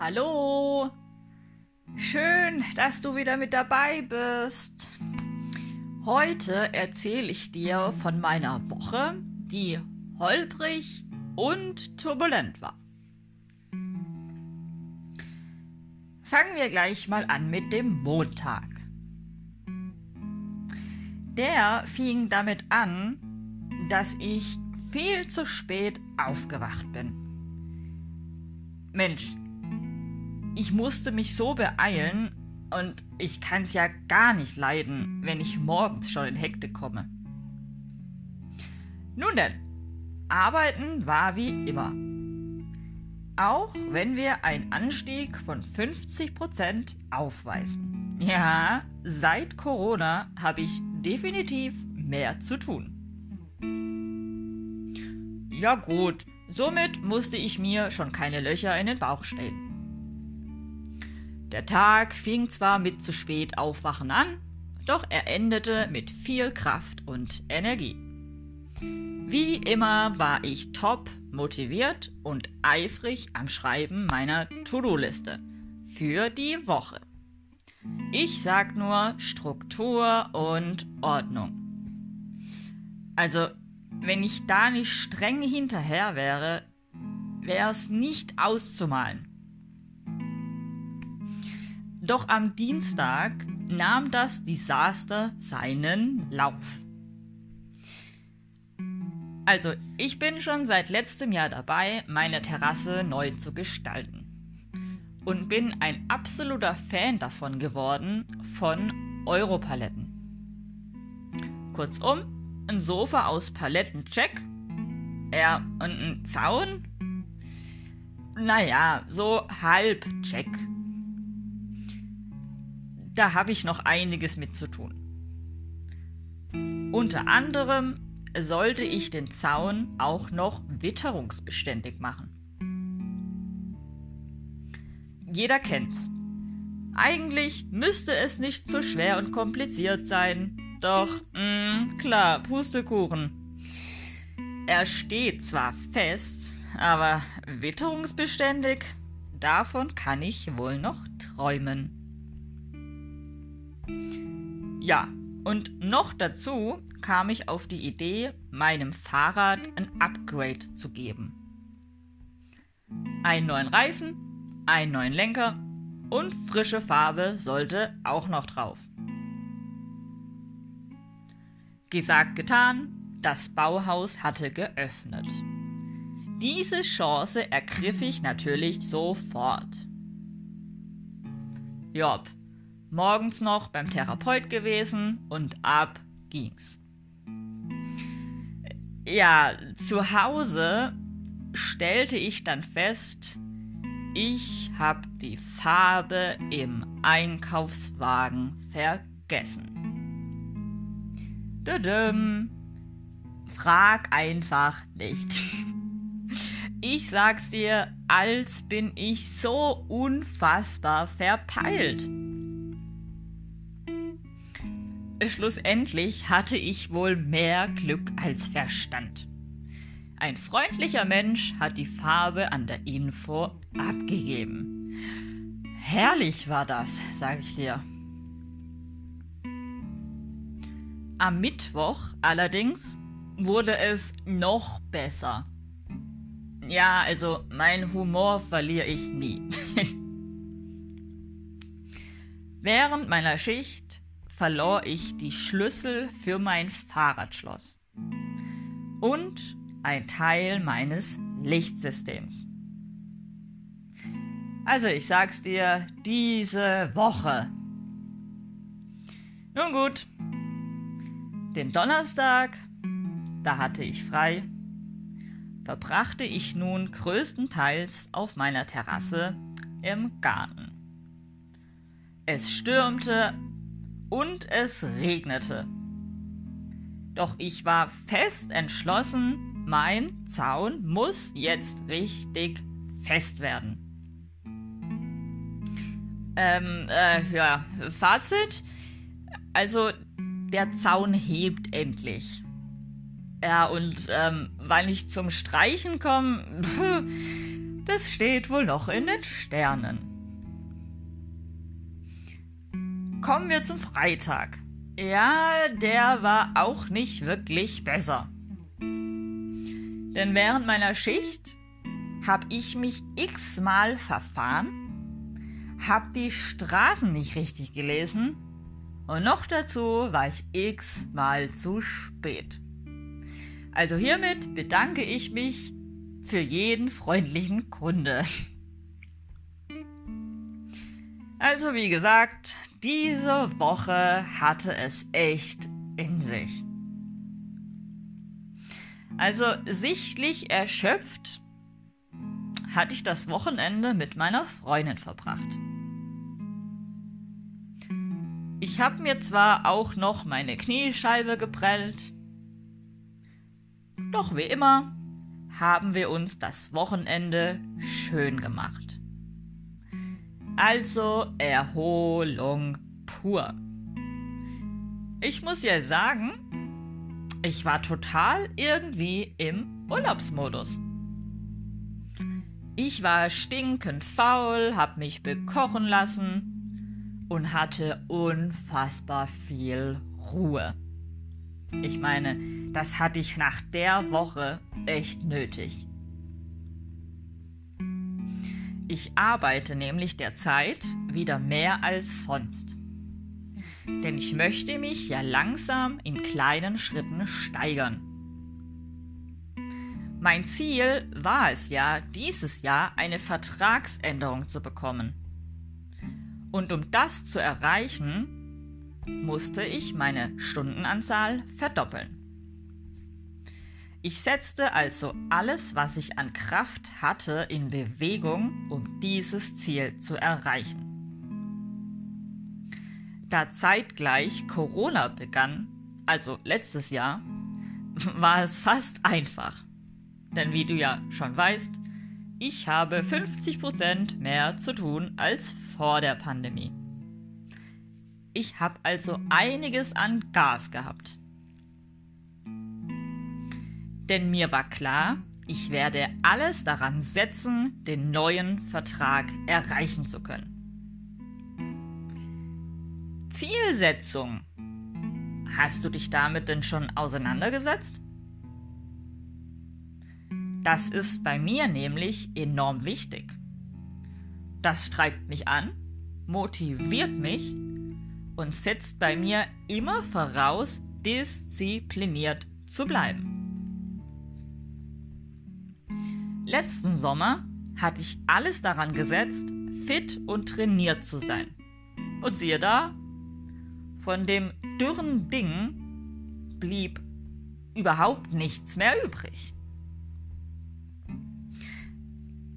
Hallo. Schön, dass du wieder mit dabei bist. Heute erzähle ich dir von meiner Woche, die holprig und turbulent war. Fangen wir gleich mal an mit dem Montag. Der fing damit an, dass ich viel zu spät aufgewacht bin. Mensch, ich musste mich so beeilen und ich kann es ja gar nicht leiden, wenn ich morgens schon in Hektik komme. Nun denn, arbeiten war wie immer. Auch wenn wir einen Anstieg von 50% aufweisen. Ja, seit Corona habe ich definitiv mehr zu tun. Ja gut, somit musste ich mir schon keine Löcher in den Bauch stellen. Der Tag fing zwar mit zu spät aufwachen an, doch er endete mit viel Kraft und Energie. Wie immer war ich top motiviert und eifrig am Schreiben meiner To-Do-Liste für die Woche. Ich sag nur Struktur und Ordnung. Also wenn ich da nicht streng hinterher wäre, wäre es nicht auszumalen. Doch am Dienstag nahm das Desaster seinen Lauf. Also, ich bin schon seit letztem Jahr dabei, meine Terrasse neu zu gestalten. Und bin ein absoluter Fan davon geworden, von Europaletten. Kurzum, ein Sofa aus Paletten, check. Ja, und ein Zaun? Naja, so halb check. Da habe ich noch einiges mit zu tun. Unter anderem sollte ich den Zaun auch noch witterungsbeständig machen. Jeder kennt's. Eigentlich müsste es nicht so schwer und kompliziert sein, doch, mh, mm, klar, Pustekuchen. Er steht zwar fest, aber witterungsbeständig, davon kann ich wohl noch träumen. Ja, und noch dazu kam ich auf die Idee, meinem Fahrrad ein Upgrade zu geben. Einen neuen Reifen, einen neuen Lenker und frische Farbe sollte auch noch drauf. Gesagt, getan, das Bauhaus hatte geöffnet. Diese Chance ergriff ich natürlich sofort. Job, morgens noch beim Therapeut gewesen und ab ging's. Ja, zu Hause stellte ich dann fest, ich habe die Farbe im Einkaufswagen vergessen. Düdüm. Frag einfach nicht. Ich sag's dir, als bin ich so unfassbar verpeilt. Schlussendlich hatte ich wohl mehr Glück als Verstand. Ein freundlicher Mensch hat die Farbe an der Info abgegeben. Herrlich war das, sag ich dir. Am Mittwoch allerdings wurde es noch besser. Ja, also mein Humor verliere ich nie. Während meiner Schicht verlor ich die Schlüssel für mein Fahrradschloss und ein Teil meines Lichtsystems. Also ich sag's dir, diese Woche. Nun gut, den Donnerstag, da hatte ich frei, verbrachte ich nun größtenteils auf meiner Terrasse im Garten. Es stürmte und es regnete. Doch ich war fest entschlossen, mein Zaun muss jetzt richtig fest werden. Ähm, äh, ja, Fazit. Also der Zaun hebt endlich. Ja, und ähm, weil ich zum Streichen komme, das steht wohl noch in den Sternen. Kommen wir zum Freitag. Ja, der war auch nicht wirklich besser. Denn während meiner Schicht habe ich mich x-mal verfahren, habe die Straßen nicht richtig gelesen und noch dazu war ich x-mal zu spät. Also hiermit bedanke ich mich für jeden freundlichen Kunde. Also wie gesagt, diese Woche hatte es echt in sich. Also sichtlich erschöpft hatte ich das Wochenende mit meiner Freundin verbracht. Ich habe mir zwar auch noch meine Kniescheibe geprellt, doch wie immer haben wir uns das Wochenende schön gemacht. Also Erholung pur. Ich muss ja sagen, ich war total irgendwie im Urlaubsmodus. Ich war stinkend faul, hab mich bekochen lassen und hatte unfassbar viel Ruhe. Ich meine, das hatte ich nach der Woche echt nötig. Ich arbeite nämlich derzeit wieder mehr als sonst. Denn ich möchte mich ja langsam in kleinen Schritten steigern. Mein Ziel war es ja, dieses Jahr eine Vertragsänderung zu bekommen. Und um das zu erreichen, musste ich meine Stundenanzahl verdoppeln. Ich setzte also alles, was ich an Kraft hatte, in Bewegung, um dieses Ziel zu erreichen. Da zeitgleich Corona begann, also letztes Jahr, war es fast einfach. Denn wie du ja schon weißt, ich habe 50% mehr zu tun als vor der Pandemie. Ich habe also einiges an Gas gehabt. Denn mir war klar, ich werde alles daran setzen, den neuen Vertrag erreichen zu können. Zielsetzung. Hast du dich damit denn schon auseinandergesetzt? Das ist bei mir nämlich enorm wichtig. Das treibt mich an, motiviert mich und setzt bei mir immer voraus, diszipliniert zu bleiben. Letzten Sommer hatte ich alles daran gesetzt, fit und trainiert zu sein. Und siehe da, von dem dürren Ding blieb überhaupt nichts mehr übrig.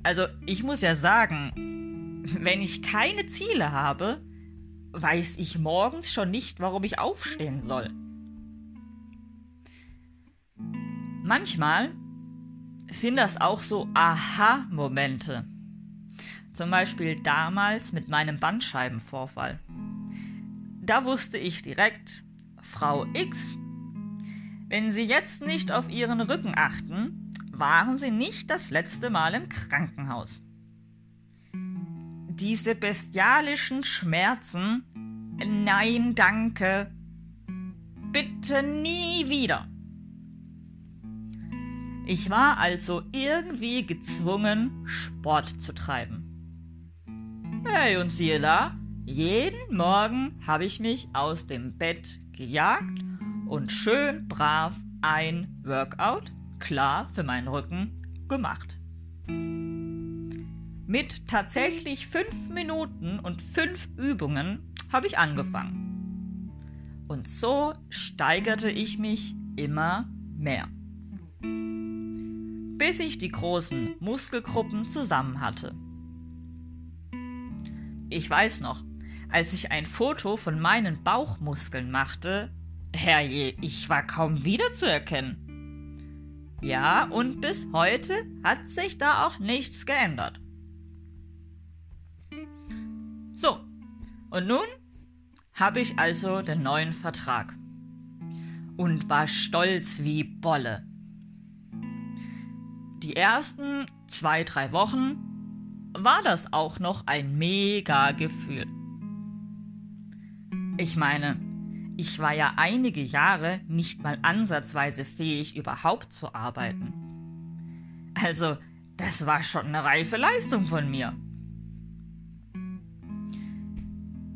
Also ich muss ja sagen, wenn ich keine Ziele habe, weiß ich morgens schon nicht, warum ich aufstehen soll. Manchmal sind das auch so Aha-Momente. Zum Beispiel damals mit meinem Bandscheibenvorfall. Da wusste ich direkt, Frau X, wenn Sie jetzt nicht auf Ihren Rücken achten, waren Sie nicht das letzte Mal im Krankenhaus diese bestialischen Schmerzen. Nein, danke. Bitte nie wieder. Ich war also irgendwie gezwungen, Sport zu treiben. Hey, und siehe da, jeden Morgen habe ich mich aus dem Bett gejagt und schön brav ein Workout, klar für meinen Rücken, gemacht mit tatsächlich fünf Minuten und fünf Übungen habe ich angefangen. Und so steigerte ich mich immer mehr. Bis ich die großen Muskelgruppen zusammen hatte. Ich weiß noch, als ich ein Foto von meinen Bauchmuskeln machte, herrje, ich war kaum wiederzuerkennen. Ja, und bis heute hat sich da auch nichts geändert. So, und nun habe ich also den neuen Vertrag und war stolz wie Bolle. Die ersten zwei, drei Wochen war das auch noch ein mega Gefühl. Ich meine, ich war ja einige Jahre nicht mal ansatzweise fähig, überhaupt zu arbeiten. Also, das war schon eine reife Leistung von mir.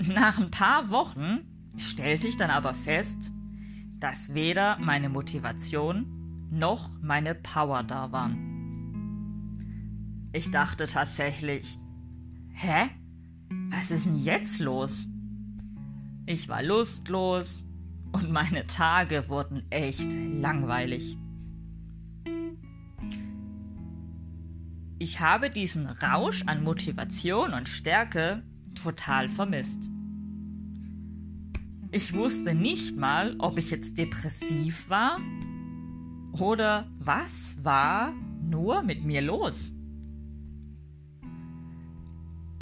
Nach ein paar Wochen stellte ich dann aber fest, dass weder meine Motivation noch meine Power da waren. Ich dachte tatsächlich, hä? Was ist denn jetzt los? Ich war lustlos und meine Tage wurden echt langweilig. Ich habe diesen Rausch an Motivation und Stärke total vermisst. Ich wusste nicht mal, ob ich jetzt depressiv war oder was war nur mit mir los.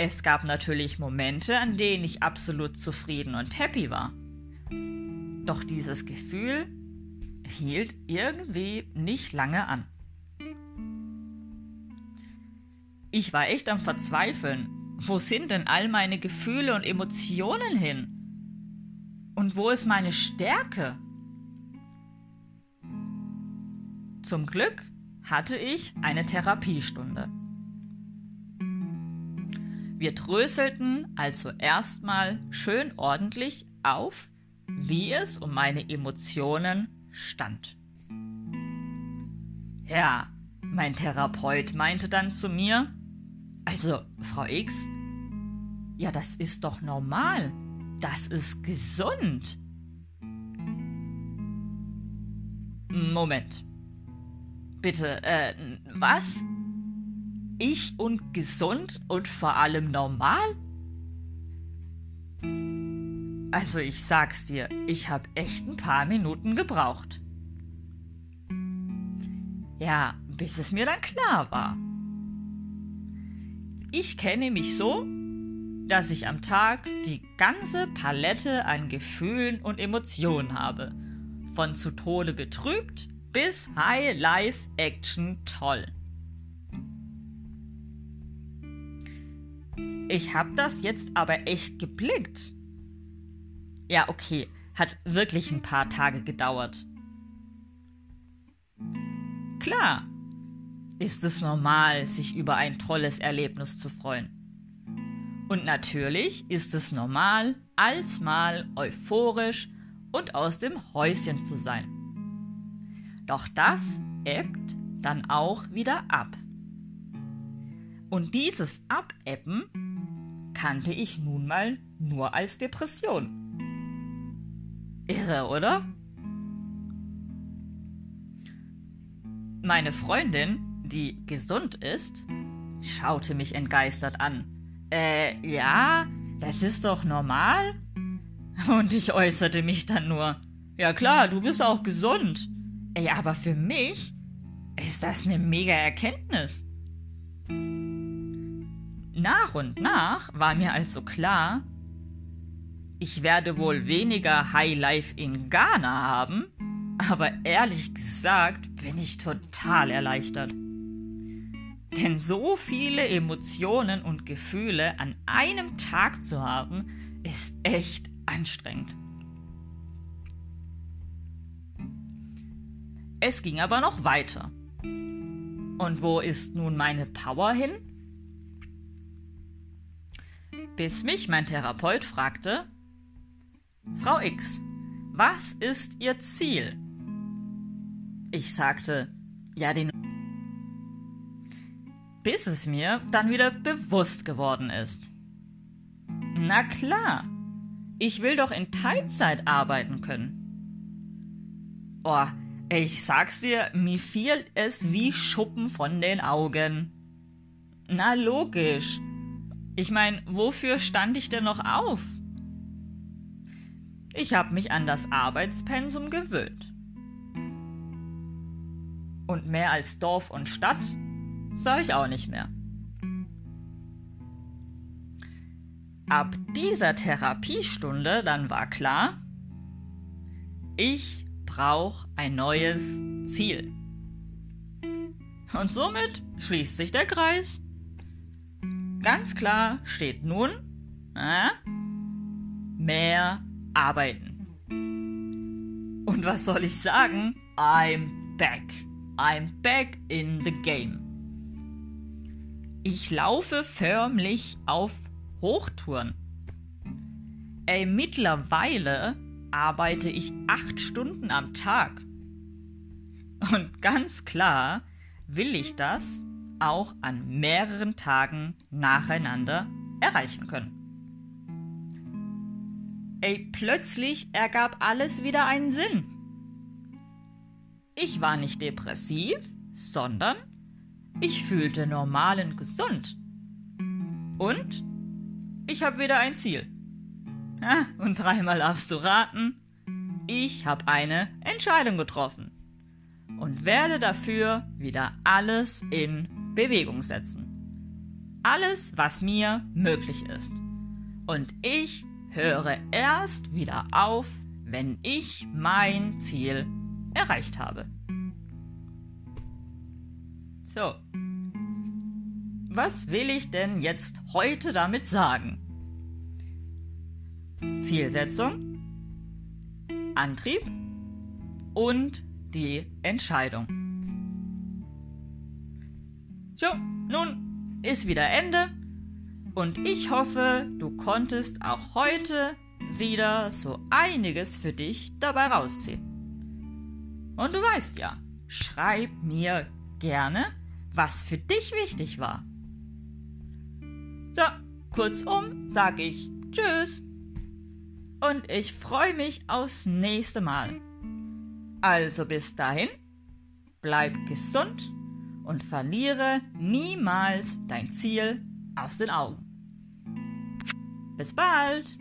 Es gab natürlich Momente, an denen ich absolut zufrieden und happy war. Doch dieses Gefühl hielt irgendwie nicht lange an. Ich war echt am Verzweifeln. Wo sind denn all meine Gefühle und Emotionen hin? Und wo ist meine Stärke? Zum Glück hatte ich eine Therapiestunde. Wir dröselten also erstmal schön ordentlich auf, wie es um meine Emotionen stand. Ja, mein Therapeut meinte dann zu mir, also, Frau X, ja, das ist doch normal. Das ist gesund. Moment. Bitte, äh, was? Ich und gesund und vor allem normal? Also ich sag's dir, ich hab echt ein paar Minuten gebraucht. Ja, bis es mir dann klar war. Ich kenne mich so, dass ich am Tag die ganze Palette an Gefühlen und Emotionen habe. Von zu Tode betrübt bis High Life Action toll. Ich hab das jetzt aber echt geblickt. Ja, okay, hat wirklich ein paar Tage gedauert. Klar, ist es normal, sich über ein tolles Erlebnis zu freuen. Und natürlich ist es normal, als mal euphorisch und aus dem Häuschen zu sein. Doch das ebbt dann auch wieder ab. Und dieses Abebben kannte ich nun mal nur als Depression. Irre, oder? Meine Freundin, die gesund ist, schaute mich entgeistert an. Äh, ja, das ist doch normal? Und ich äußerte mich dann nur. Ja klar, du bist auch gesund. Ey, aber für mich ist das eine mega Erkenntnis. Nach und nach war mir also klar, ich werde wohl weniger High Life in Ghana haben, aber ehrlich gesagt bin ich total erleichtert. Denn so viele Emotionen und Gefühle an einem Tag zu haben, ist echt anstrengend. Es ging aber noch weiter. Und wo ist nun meine Power hin? Bis mich mein Therapeut fragte, Frau X, was ist Ihr Ziel? Ich sagte, ja, den bis es mir dann wieder bewusst geworden ist. Na klar, ich will doch in Teilzeit arbeiten können. Oh, ich sag's dir, mir fiel es wie Schuppen von den Augen. Na logisch. Ich mein, wofür stand ich denn noch auf? Ich hab mich an das Arbeitspensum gewöhnt. Und mehr als Dorf und Stadt sah ich auch nicht mehr. Ab dieser Therapiestunde dann war klar, ich brauche ein neues Ziel. Und somit schließt sich der Kreis. Ganz klar steht nun äh, mehr arbeiten. Und was soll ich sagen? I'm back. I'm back in the game. Ich laufe förmlich auf Hochtouren. Ey, mittlerweile arbeite ich acht Stunden am Tag. Und ganz klar will ich das auch an mehreren Tagen nacheinander erreichen können. Ey, plötzlich ergab alles wieder einen Sinn. Ich war nicht depressiv, sondern ich fühlte normal und gesund. Und ich habe wieder ein Ziel. Ha, und dreimal darfst du raten, ich habe eine Entscheidung getroffen und werde dafür wieder alles in Bewegung setzen. Alles, was mir möglich ist. Und ich höre erst wieder auf, wenn ich mein Ziel erreicht habe. So. Was will ich denn jetzt heute damit sagen? Zielsetzung, Antrieb und die Entscheidung. So, nun ist wieder Ende und ich hoffe, du konntest auch heute wieder so einiges für dich dabei rausziehen. Und du weißt ja, schreib mir gerne, was für dich wichtig war. So, kurzum sage ich Tschüss und ich freue mich aufs nächste Mal. Also bis dahin, bleib gesund und verliere niemals dein Ziel aus den Augen. Bis bald!